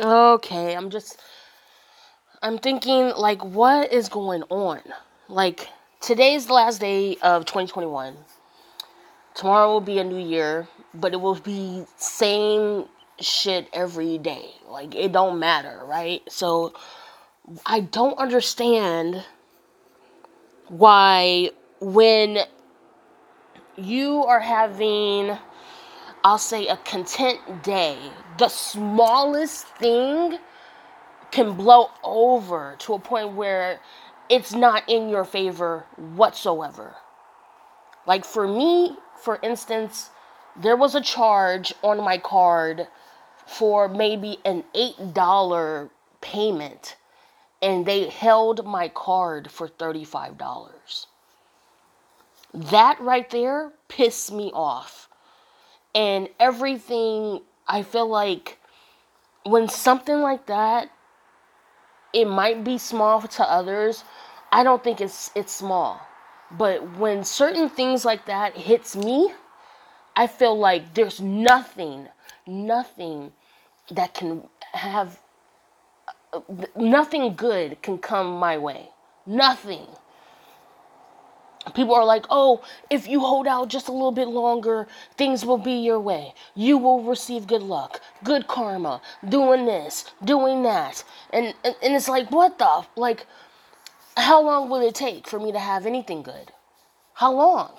Okay, I'm just I'm thinking like what is going on? Like today's the last day of 2021. Tomorrow will be a new year, but it will be same shit every day. Like it don't matter, right? So I don't understand why when you are having I'll say a content day, the smallest thing can blow over to a point where it's not in your favor whatsoever. Like for me, for instance, there was a charge on my card for maybe an $8 payment and they held my card for $35. That right there pissed me off. And everything, I feel like when something like that, it might be small to others. I don't think it's it's small. But when certain things like that hits me, I feel like there's nothing, nothing that can have uh, nothing good can come my way. Nothing. People are like, oh, if you hold out just a little bit longer, things will be your way. You will receive good luck, good karma, doing this, doing that. And, and, and it's like, what the? Like, how long will it take for me to have anything good? How long?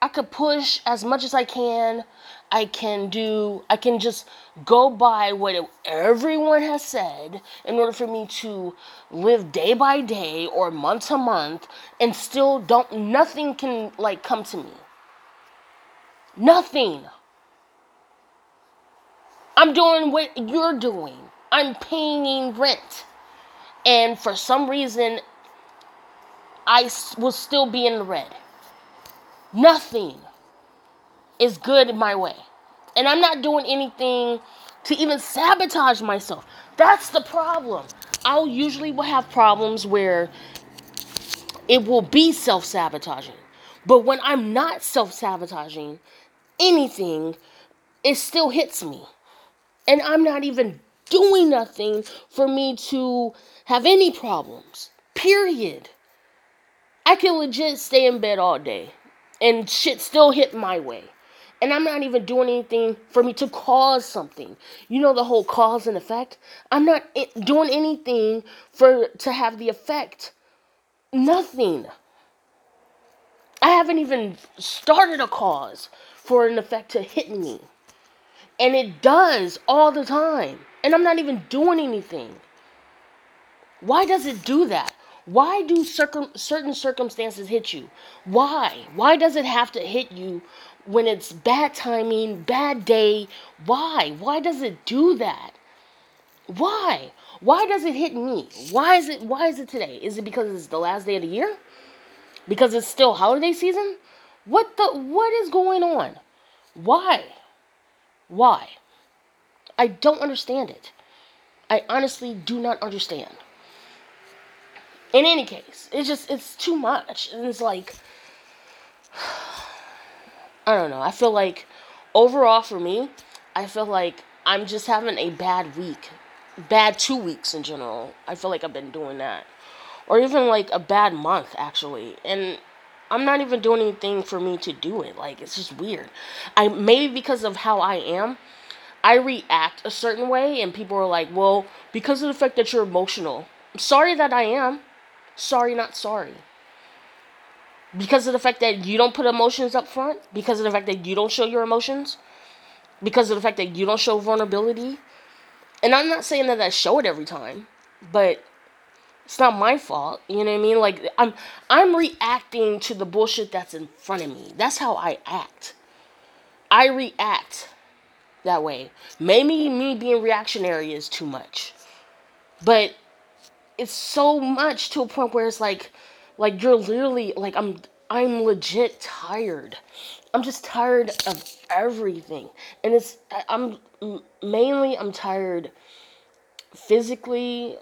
I could push as much as I can. I can do, I can just go by what everyone has said in order for me to live day by day or month to month and still don't, nothing can like come to me. Nothing. I'm doing what you're doing. I'm paying rent. And for some reason, I will still be in the red. Nothing is good my way. And I'm not doing anything to even sabotage myself. That's the problem. I'll usually will have problems where it will be self-sabotaging. But when I'm not self-sabotaging anything, it still hits me. And I'm not even doing nothing for me to have any problems. Period. I can legit stay in bed all day and shit still hit my way. And I'm not even doing anything for me to cause something. You know the whole cause and effect? I'm not doing anything for to have the effect. Nothing. I haven't even started a cause for an effect to hit me. And it does all the time. And I'm not even doing anything. Why does it do that? Why do circum- certain circumstances hit you? Why? Why does it have to hit you when it's bad timing, bad day? Why? Why does it do that? Why? Why does it hit me? Why is it why is it today? Is it because it's the last day of the year? Because it's still holiday season? What the what is going on? Why? Why? I don't understand it. I honestly do not understand in any case, it's just it's too much. And it's like I don't know. I feel like overall for me, I feel like I'm just having a bad week. Bad 2 weeks in general. I feel like I've been doing that. Or even like a bad month actually. And I'm not even doing anything for me to do it. Like it's just weird. I maybe because of how I am, I react a certain way and people are like, "Well, because of the fact that you're emotional." I'm sorry that I am sorry, not sorry. Because of the fact that you don't put emotions up front, because of the fact that you don't show your emotions, because of the fact that you don't show vulnerability. And I'm not saying that I show it every time, but it's not my fault. You know what I mean? Like I'm I'm reacting to the bullshit that's in front of me. That's how I act. I react that way. Maybe me being reactionary is too much. But it's so much to a point where it's like like you're literally like I'm I'm legit tired. I'm just tired of everything. And it's I'm mainly I'm tired physically,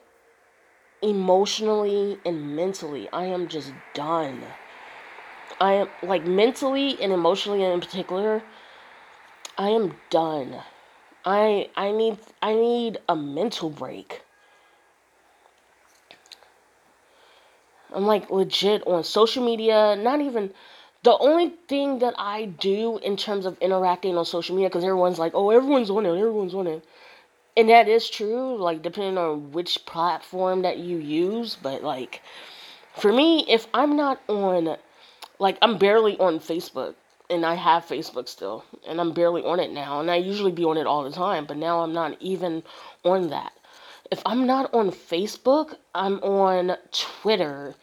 emotionally and mentally. I am just done. I am like mentally and emotionally in particular, I am done. I I need I need a mental break. I'm like legit on social media, not even the only thing that I do in terms of interacting on social media, because everyone's like, oh, everyone's on it, everyone's on it. And that is true, like, depending on which platform that you use. But, like, for me, if I'm not on, like, I'm barely on Facebook, and I have Facebook still, and I'm barely on it now, and I usually be on it all the time, but now I'm not even on that. If I'm not on Facebook, I'm on Twitter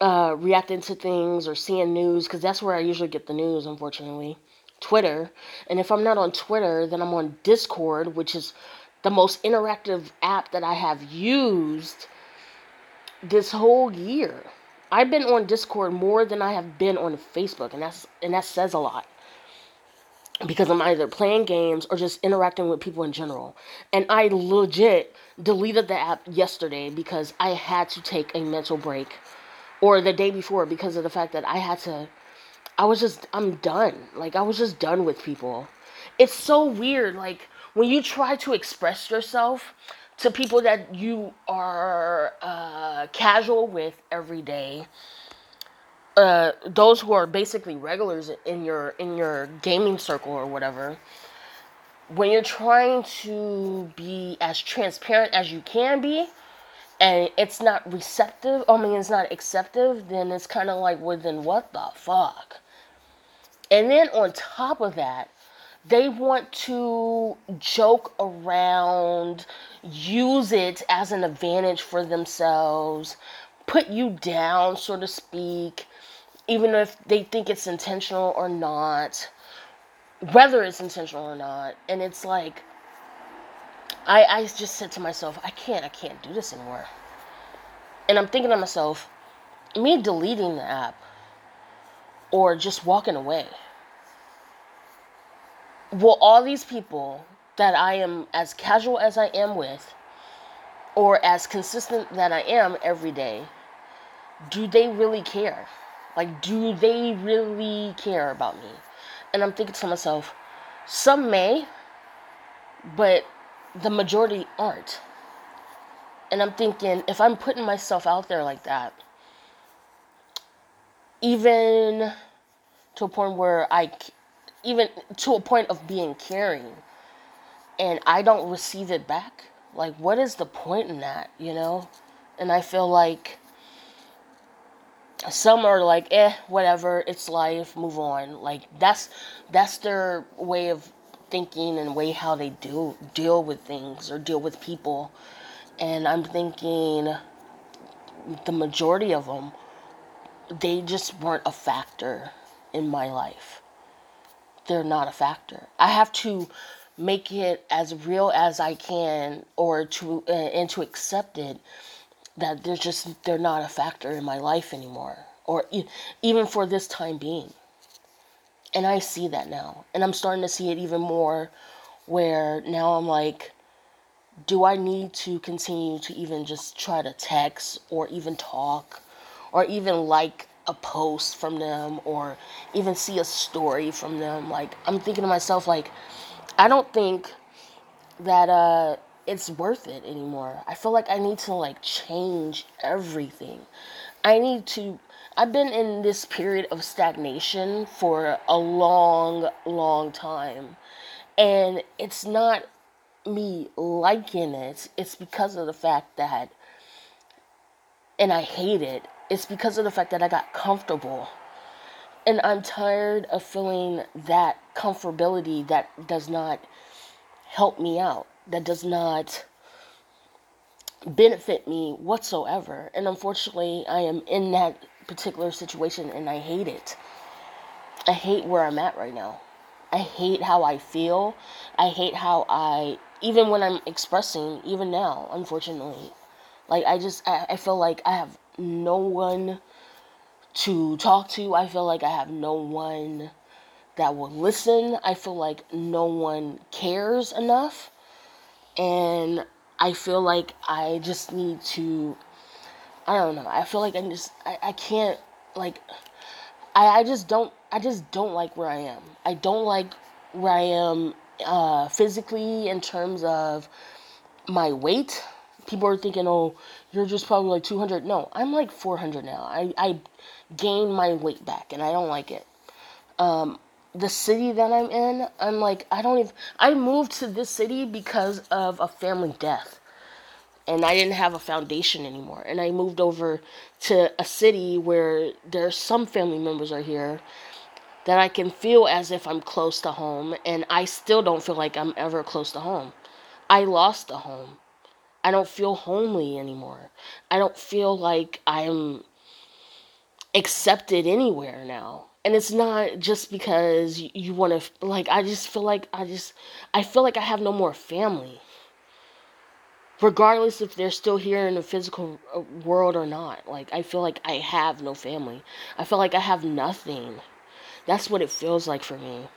uh, reacting to things or seeing news because that's where I usually get the news, unfortunately. Twitter. And if I'm not on Twitter, then I'm on Discord, which is the most interactive app that I have used this whole year. I've been on Discord more than I have been on Facebook, and that's and that says a lot. Because I'm either playing games or just interacting with people in general. And I legit deleted the app yesterday because I had to take a mental break or the day before because of the fact that I had to I was just I'm done. Like I was just done with people. It's so weird like when you try to express yourself to people that you are uh, casual with every day uh, those who are basically regulars in your in your gaming circle or whatever when you're trying to be as transparent as you can be and it's not receptive, I mean, it's not acceptive, then it's kind of like, well, then what the fuck? And then on top of that, they want to joke around, use it as an advantage for themselves, put you down, so to speak, even if they think it's intentional or not, whether it's intentional or not. And it's like, I, I just said to myself, I can't, I can't do this anymore. And I'm thinking to myself, me deleting the app or just walking away, will all these people that I am as casual as I am with, or as consistent that I am every day, do they really care? Like, do they really care about me? And I'm thinking to myself, some may, but the majority aren't. And I'm thinking, if I'm putting myself out there like that, even to a point where I, even to a point of being caring, and I don't receive it back, like, what is the point in that, you know? And I feel like some are like, eh, whatever, it's life, move on. Like, that's, that's their way of thinking and way how they do deal with things or deal with people. And I'm thinking the majority of them, they just weren't a factor in my life. They're not a factor. I have to make it as real as I can or to uh, and to accept it that they're just they're not a factor in my life anymore or even for this time being. And I see that now. And I'm starting to see it even more where now I'm like, do I need to continue to even just try to text or even talk or even like a post from them or even see a story from them? Like, I'm thinking to myself, like, I don't think that uh, it's worth it anymore. I feel like I need to like change everything. I need to I've been in this period of stagnation for a long, long time. And it's not me liking it, it's because of the fact that, and I hate it, it's because of the fact that I got comfortable. And I'm tired of feeling that comfortability that does not help me out, that does not benefit me whatsoever. And unfortunately, I am in that particular situation and I hate it. I hate where I'm at right now. I hate how I feel. I hate how I, even when I'm expressing, even now, unfortunately, like I just, I, I feel like I have no one to talk to. I feel like I have no one that will listen. I feel like no one cares enough. And I feel like I just need to I don't know. I feel like I'm just I, I can't like I, I just don't I just don't like where I am. I don't like where I am uh, physically in terms of my weight. People are thinking, oh, you're just probably like 200. No, I'm like 400 now. I, I gained my weight back and I don't like it. Um, the city that I'm in, I'm like, I don't even. I moved to this city because of a family death. And I didn't have a foundation anymore. And I moved over to a city where there's some family members are here that I can feel as if I'm close to home. And I still don't feel like I'm ever close to home. I lost a home. I don't feel homely anymore. I don't feel like I'm accepted anywhere now. And it's not just because you, you want to, like, I just feel like I just, I feel like I have no more family. Regardless if they're still here in the physical uh, world or not. Like, I feel like I have no family. I feel like I have nothing. That's what it feels like for me.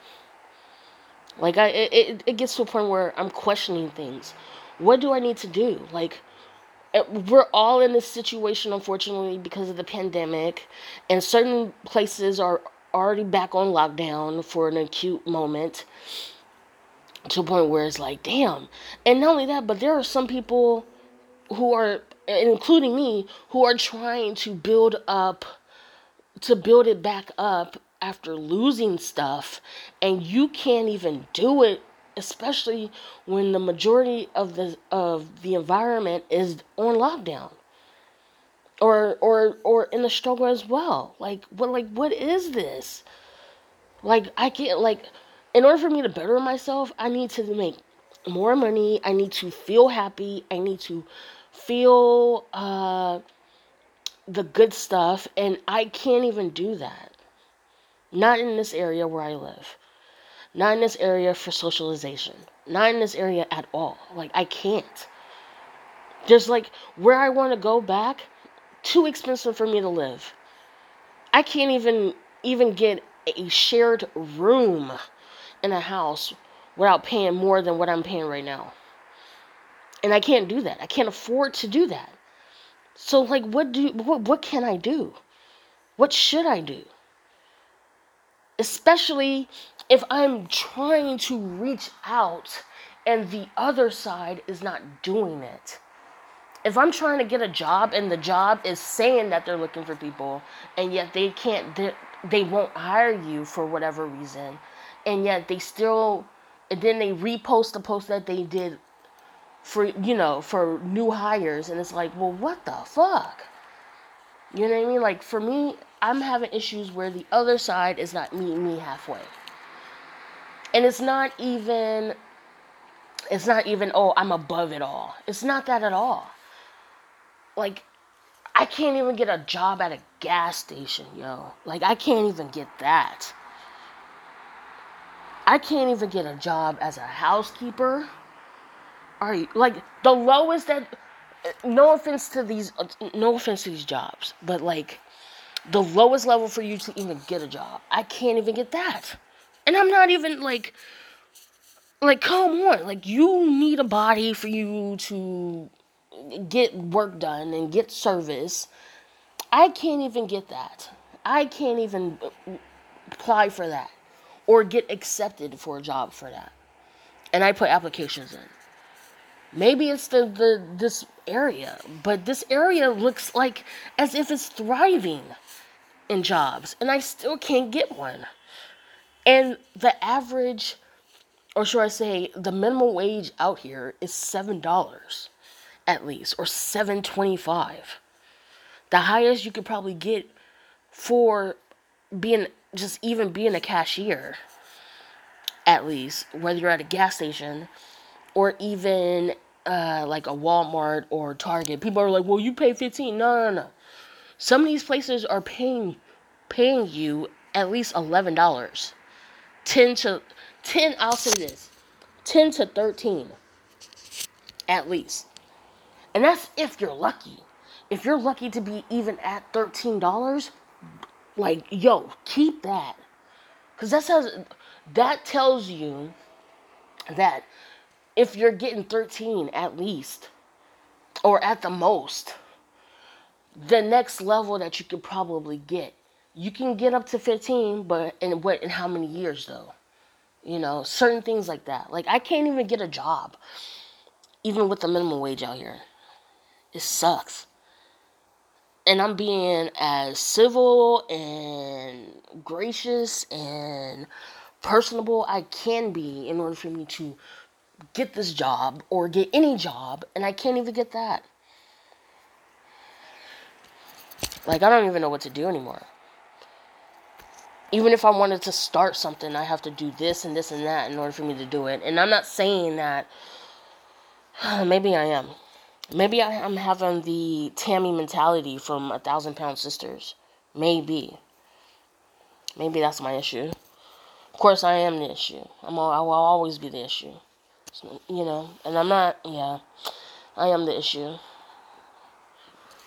Like, I, it, it gets to a point where I'm questioning things. What do I need to do? Like, uh, we're all in this situation unfortunately because of the pandemic and certain places are already back on lockdown for an acute moment to a point where it's like damn. And not only that but there are some people who are including me who are trying to build up to build it back up after losing stuff. And you can't even do it especially when the majority of the of the environment is on lockdown or or or in the struggle as well like what like what is this like i can't like in order for me to better myself i need to make more money i need to feel happy i need to feel uh the good stuff and i can't even do that not in this area where i live not in this area for socialization. Not in this area at all. Like, I can't. Just like where I want to go back, too expensive for me to live. I can't even even get a shared room in a house without paying more than what I'm paying right now. And I can't do that. I can't afford to do that. So like what do what what can I do? What should I do? Especially if I'm trying to reach out and the other side is not doing it. If I'm trying to get a job and the job is saying that they're looking for people and yet they can't they, they won't hire you for whatever reason and yet they still and then they repost the post that they did for you know for new hires and it's like well what the fuck? You know what i mean? Like for me i'm having issues where the other side is not meeting me halfway. And it's not even it's not even oh i'm above it all. It's not that at all like i can't even get a job at a gas station yo. Like i can't even get that. I can't even get a job as a housekeeper. Are you like the lowest that no offense to these no offense to these jobs but like the lowest level for you to even get a job. I can't even get that. And I'm not even like like come on, like you need a body for you to get work done and get service. I can't even get that. I can't even apply for that or get accepted for a job for that. And I put applications in. Maybe it's the, the this area, but this area looks like as if it's thriving in jobs and I still can't get one. And the average, or should I say, the minimum wage out here is seven dollars, at least, or seven twenty-five. The highest you could probably get for being just even being a cashier, at least, whether you're at a gas station or even uh, like a Walmart or Target. People are like, "Well, you pay 15." No, no, no. Some of these places are paying paying you at least eleven dollars 10 to 10, I'll say this 10 to 13 at least. And that's if you're lucky. If you're lucky to be even at $13, like, yo, keep that. Because that says, that tells you that if you're getting 13 at least, or at the most, the next level that you could probably get you can get up to 15, but in what in how many years though? You know, certain things like that. Like I can't even get a job, even with the minimum wage out here. It sucks. And I'm being as civil and gracious and personable I can be in order for me to get this job or get any job, and I can't even get that. Like, I don't even know what to do anymore. Even if I wanted to start something, I have to do this and this and that in order for me to do it. And I'm not saying that. Maybe I am. Maybe I am having the Tammy mentality from A Thousand Pound Sisters. Maybe. Maybe that's my issue. Of course, I am the issue. I'm. all, I will always be the issue. So, you know, and I'm not. Yeah, I am the issue.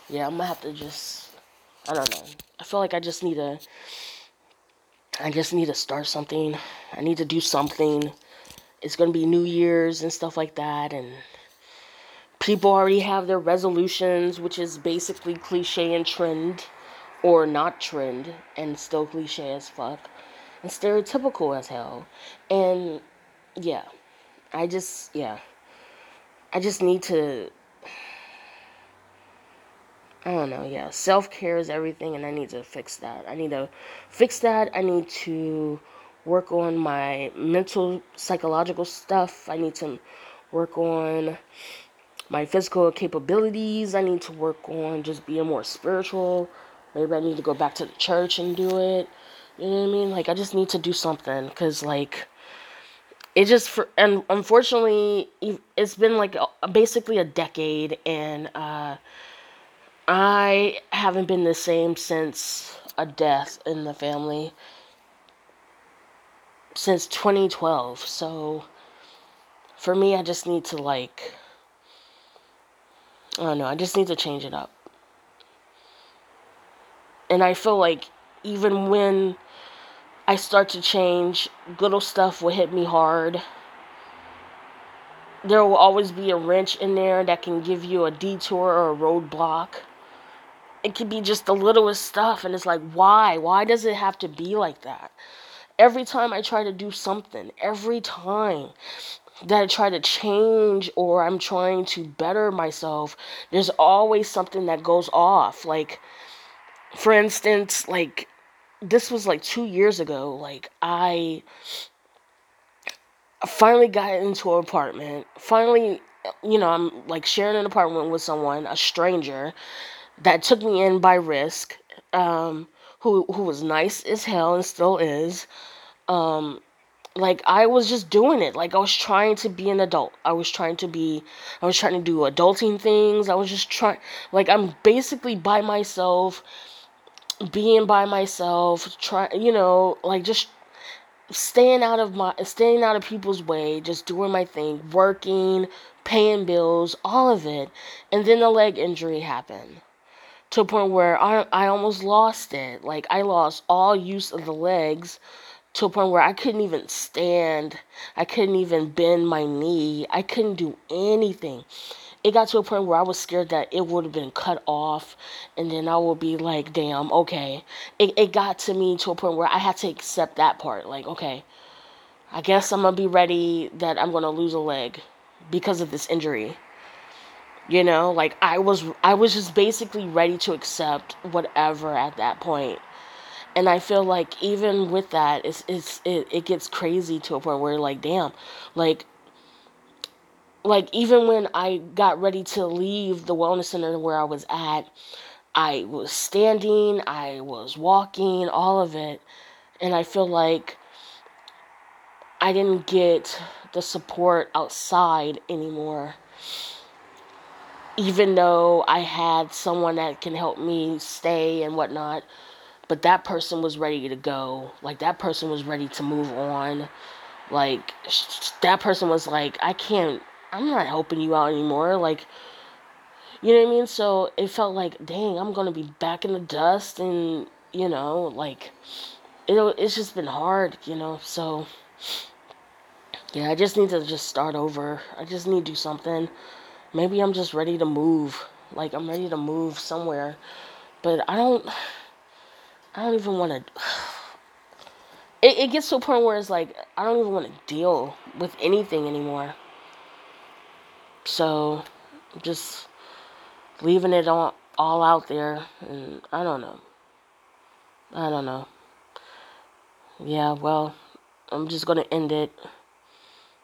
Yeah, I'm gonna have to just. I don't know. I feel like I just need to. I just need to start something. I need to do something. It's gonna be New Year's and stuff like that, and people already have their resolutions, which is basically cliche and trend, or not trend, and still cliche as fuck, and stereotypical as hell. And yeah, I just, yeah. I just need to. I don't know, yeah. Self care is everything, and I need to fix that. I need to fix that. I need to work on my mental, psychological stuff. I need to work on my physical capabilities. I need to work on just being more spiritual. Maybe I need to go back to the church and do it. You know what I mean? Like, I just need to do something because, like, it just for and unfortunately it's been like basically a decade and uh i haven't been the same since a death in the family since 2012 so for me i just need to like i don't know i just need to change it up and i feel like even when I start to change, little stuff will hit me hard. There will always be a wrench in there that can give you a detour or a roadblock. It could be just the littlest stuff, and it's like, why? Why does it have to be like that? Every time I try to do something, every time that I try to change or I'm trying to better myself, there's always something that goes off. Like, for instance, like this was like two years ago. Like I finally got into an apartment. Finally, you know, I'm like sharing an apartment with someone, a stranger, that took me in by risk. Um, who who was nice as hell and still is. Um, like I was just doing it. Like I was trying to be an adult. I was trying to be. I was trying to do adulting things. I was just trying. Like I'm basically by myself being by myself, try you know, like just staying out of my staying out of people's way, just doing my thing, working, paying bills, all of it. And then the leg injury happened. To a point where I I almost lost it. Like I lost all use of the legs to a point where I couldn't even stand. I couldn't even bend my knee. I couldn't do anything it got to a point where I was scared that it would have been cut off and then I would be like, damn, okay. It, it got to me to a point where I had to accept that part. Like, okay, I guess I'm to be ready that I'm to lose a leg because of this injury. You know, like I was I was just basically ready to accept whatever at that point. And I feel like even with that, it's, it's it, it gets crazy to a point where like, damn, like like even when I got ready to leave the wellness center where I was at, I was standing, I was walking, all of it. And I feel like I didn't get the support outside anymore. Even though I had someone that can help me stay and whatnot, but that person was ready to go. Like, that person was ready to move on. Like, that person was like, I can't I'm not helping you out anymore. Like, you know what I mean? So it felt like, dang, I'm gonna be back in the dust, and you know, like, it, it's just been hard, you know. So yeah, I just need to just start over. I just need to do something. Maybe I'm just ready to move. Like I'm ready to move somewhere, but I don't. I don't even want to. it, it gets to a point where it's like I don't even want to deal with anything anymore. So, just leaving it all all out there, and I don't know. I don't know. Yeah, well, I'm just gonna end it.